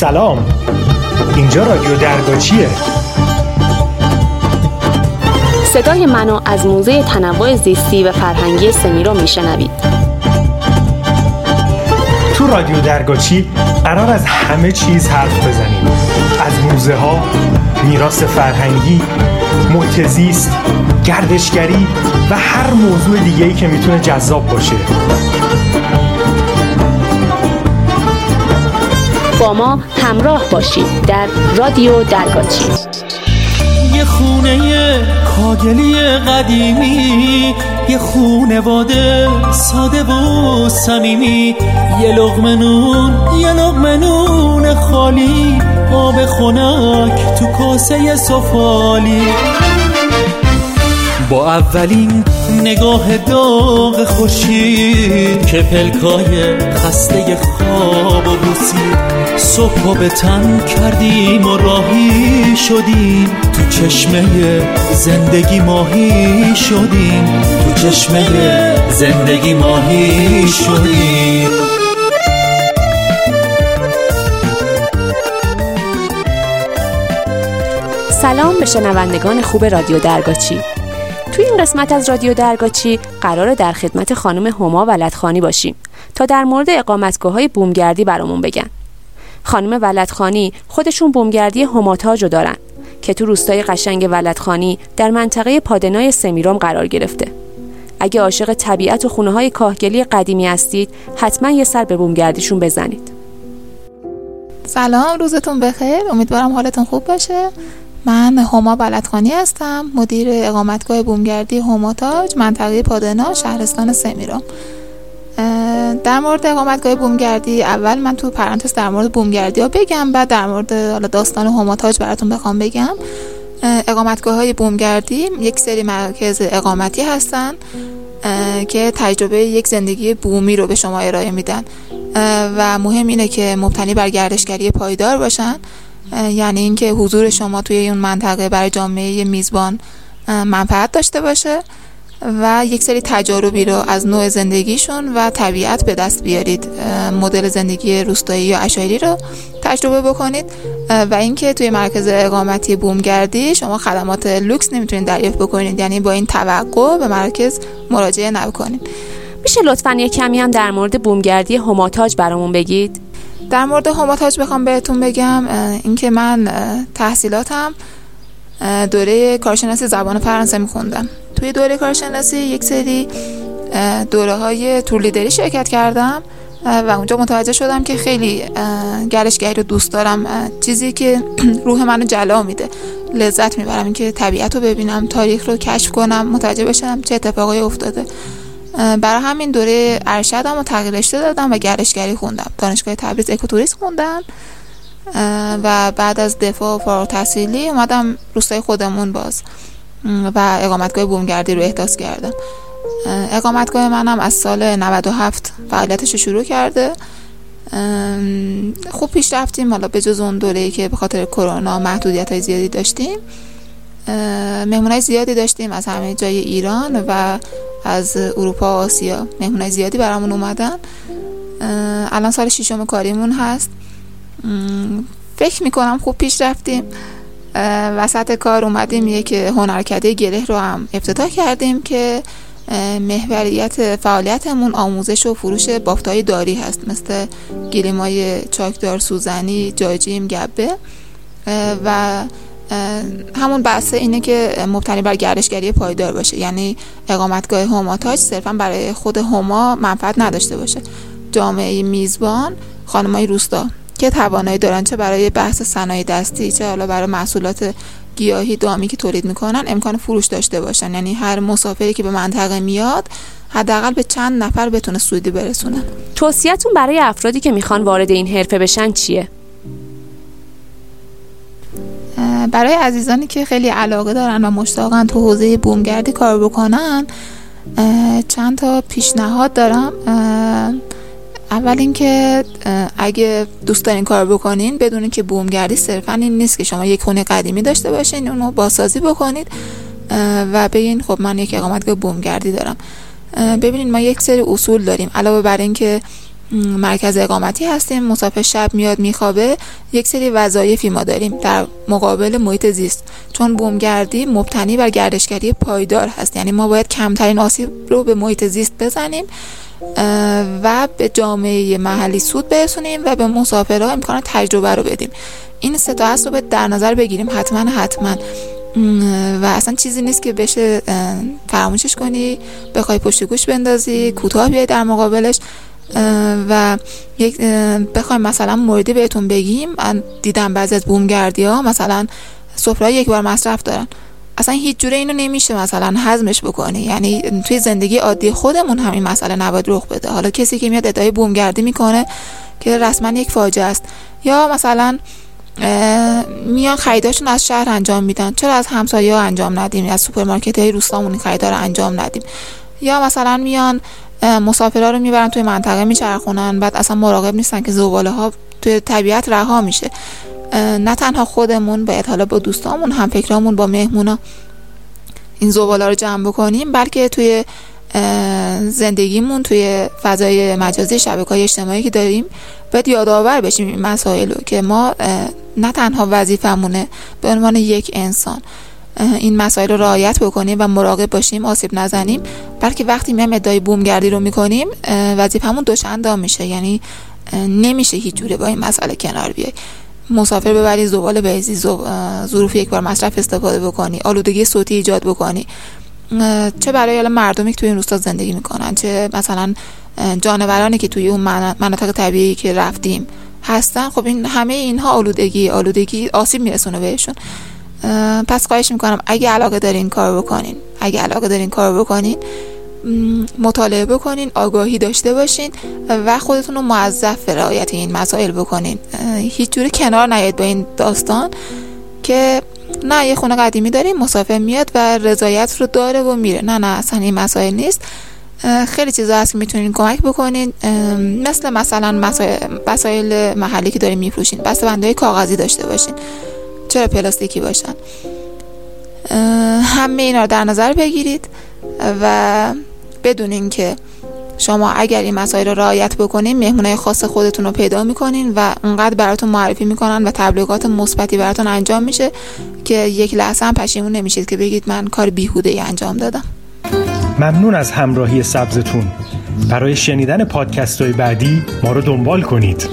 سلام. اینجا رادیو درگاچیه صدای منو از موزه تنوع زیستی و فرهنگی سمیرو میشنوید. تو رادیو درگاچی قرار از همه چیز حرف بزنیم. از موزه ها میراث فرهنگی محتزیست گردشگری و هر موضوع دیگه ای که می‌تونه جذاب باشه. با ما همراه باشید در رادیو درگاچی. یه خونه کاگلی قدیمی یه خونواده ساده و صمیمی. یه لغمه نون یه لغمه نون خالی آب خنک تو کاسه سفالی. با اولین نگاه داغ خورشید که پلکای خسته خواب و بوسی صبح به تن کردیم و راهی شدیم. تو چشمه زندگی ماهی شدیم. تو چشمه زندگی ماهی شدیم. سلام به شنوندگان خوب رادیو درگاچی. توی این قسمت از رادیو درگاچی قرار در خدمت خانم هما ولدخانی باشیم تا در مورد اقامتگاه های بومگردی برامون بگن. خانم ولدخانی خودشون بومگردی هماتاجو دارن که تو روستای قشنگ ولدخانی در منطقه پادنای سمیروم قرار گرفته. اگه عاشق طبیعت و خونه های کاهگلی قدیمی هستید حتما یه سر به بومگردیشون بزنید. سلام روزتون بخیر. امیدوارم حالتون خوب باشه. من هما بلدخانی هستم مدیر اقامتگاه بومگردی هوماتاج منطقه پادنا شهرستان سمیرام در مورد اقامتگاه بومگردی اول من تو پرانتز در مورد بومگردی ها بگم بعد در مورد حالا داستان هوماتاج براتون بخوام بگم. اقامتگاه های بومگردی یک سری مراکز اقامتی هستن که تجربه یک زندگی بومی رو به شما ارائه میدن. و مهم اینه که مبتنی بر گردشگری پایدار باشن. یعنی اینکه حضور شما توی اون منطقه برای جامعه میزبان منفعت داشته باشه و یک سری تجاربی رو از نوع زندگیشون و طبیعت به دست بیارید. مدل زندگی روستایی یا اشایری رو تجربه بکنید. و اینکه توی مرکز اقامتی بومگردی شما خدمات لوکس نمی‌تونید دریافت بکنید یعنی با این توقع به مرکز مراجعه نکنید. میشه لطفا یه کمی هم در مورد بومگردی هماتاج برامون بگید؟ در مورد هماتاج بخوام بهتون بگم اینکه من تحصیلاتم دوره کارشناسی زبان فرانسه میخوندم. توی دوره کارشناسی یک سری دوره های تور لیدری شرکت کردم و اونجا متوجه شدم که خیلی گرشگری رو دوست دارم. چیزی که روح منو جلا میده. لذت می‌برم اینکه طبیعت رو ببینم تاریخ رو کشف کنم متوجه بشم چه اتفاقایی افتاده. برای همین دوره ارشدم و تغییر رشته دادم و گردشگری خوندم. دانشگاه تبریز اکوتوریسم خوندم. و بعد از دفاع و فارغ تحصیلی اومدم روستای خودمون باز. و اقامتگاه بومگردی رو احداث کردم. اقامتگاه منم از سال 97 فعالیتش رو شروع کرده. خوب پیش رفتیم. حالا به جز اون دوره که به خاطر کرونا محدودیت های زیادی داشتیم مهمونای زیادی داشتیم از همه جای ایران و از اروپا و آسیا مهمونای زیادی برامون اومدن. الان سال ششم کاریمون هست. فکر می‌کنم خوب پیش رفتیم. وسط کار اومدیم یک هنرکده گره رو هم افتتاح کردیم که محوریت فعالیتمون آموزش و فروش بافتای داری هست. مثل گلیمای چاکدار سوزنی جاجیم گبه. و همون بحث اینه که مبتنی بر گردشگری پایدار باشه. یعنی اقامتگاه هوماتاج صرفا برای خود هما منفعت نداشته باشه. جامعه میزبان خانمای روستا. که توانایی دارن چه برای بحث صنایع دستی چه حالا برای محصولات گیاهی دامی که تولید می‌کنن امکان فروش داشته باشن. یعنی هر مسافری که به منطقه میاد حداقل به چند نفر بتونه سودی برسونه. توصیهتون برای افرادی که می‌خوان وارد این حرفه بشن چیه؟ برای عزیزانی که خیلی علاقه دارن و مشتاقن تو حوزه بومگردی کار بکنن چند تا پیشنهاد دارم. اول اینکه اگه دوست دارین کار بکنین بدونین که بومگردی صرفا این نیست که شما یک خونه قدیمی داشته باشین اونو بازسازی بکنید. و بگین خب من یک اقامتگاه بومگردی دارم. ببینین ما یک سری اصول داریم. علاوه بر اینکه مرکز اقامتی هستیم. مسافر شب میاد میخوابه. یک سری وظایفی ما داریم در مقابل محیط زیست. چون بومگردی مبتنی بر گردشگری پایدار هست. یعنی ما باید کمترین آسیب رو به محیط زیست بزنیم و به جامعه محلی سود برسونیم و به مسافرها امکان تجربه رو بدیم. این سه تا رو در نظر بگیریم. حتما حتما. و اصلا چیزی نیست که بشه فراموشش کنی بخوای پشت گوش بندازی کوتاه بیای در مقابلش. و یک بخوایم مثلا موردی بهتون بگیم. من دیدم بعضی از بومگردی ها مثلا سفره یک بار مصرف دارن. اصلا هیچ جوره اینو نمیشه مثلا هضمش بکنی یعنی توی زندگی عادی خودمون همین مسئله نباید رخ بده. حالا کسی که میاد ادعای بومگردی می‌کنه که رسما یک فاجعه است. یا مثلا میان خریداشون از شهر انجام میدن. چرا از همسایه ها انجام ندیم؟ از سوپرمارکت های روستامون خریدا رو انجام ندیم. یا مثلا میان مسافرها رو می‌برن توی منطقه میچرخونن. بعد اصلا مراقب نیستن که زباله ها توی طبیعت رها میشه. نه تنها خودمون باید حالا با دوستامون هم فکرامون با مهمونا این زباله رو جمع بکنیم بلکه توی زندگیمون توی فضای مجازی شبکه های اجتماعی که داریم باید یادآور بشیم این مسائل که ما نه تنها وظیفمونه به عنوان یک انسان. این مسائل رو رعایت بکنیم و مراقب باشیم آسیب نزنیم. بلکه وقتی میایم ادعای بومگردی رو می‌کنیم وظیفمون دوچندان میشه. یعنی نمیشه هیچ جوره با این مسئله کنار بیای. مسافر ببری زبال بهزی ظروف یک بار مصرف استفاده بکنی آلودگی صوتی ایجاد بکنی. چه برای مردمی که توی این روستا زندگی می‌کنن چه مثلا جانورانی که توی اون مناطق طبیعی که رفتیم هستن خب این همه اینها آلودگی آلودگی آسیب میرسونه بهشون. پس خواهش می‌کنم اگه علاقه دارین کار بکنین اگه علاقه دارین کار بکنین مطالعه بکنین آگاهی داشته باشین و خودتون رو موظف رعایت این مسائل بکنین. هیچ جوری کنار نیاید با این داستان که نه یه خونه قدیمی داریم مسافر میاد و رضایت رو داره و میره. نه نه اصلا این مسائل نیست. خیلی چیزا هست که می‌تونین کمک بکنین. مثل مثلا مسائل محلی که داریم میفروشین بسته بنده کاغذی داشته باشین. چرا پلاستیکی باشن؟ همه اینا رو در نظر بگیرید و بدونین که شما اگر این مسائل رو رعایت بکنین مهمونای خاص خودتون رو پیدا می‌کنین و اونقدر براتون معرفی می‌کنن و تبلیغات مثبتی براتون انجام میشه که یک لحظه هم پشیمون نمیشید که بگید من کار بیهوده ای انجام دادم. ممنون از همراهی سبزتون. برای شنیدن پادکست های بعدی ما رو دنبال کنید.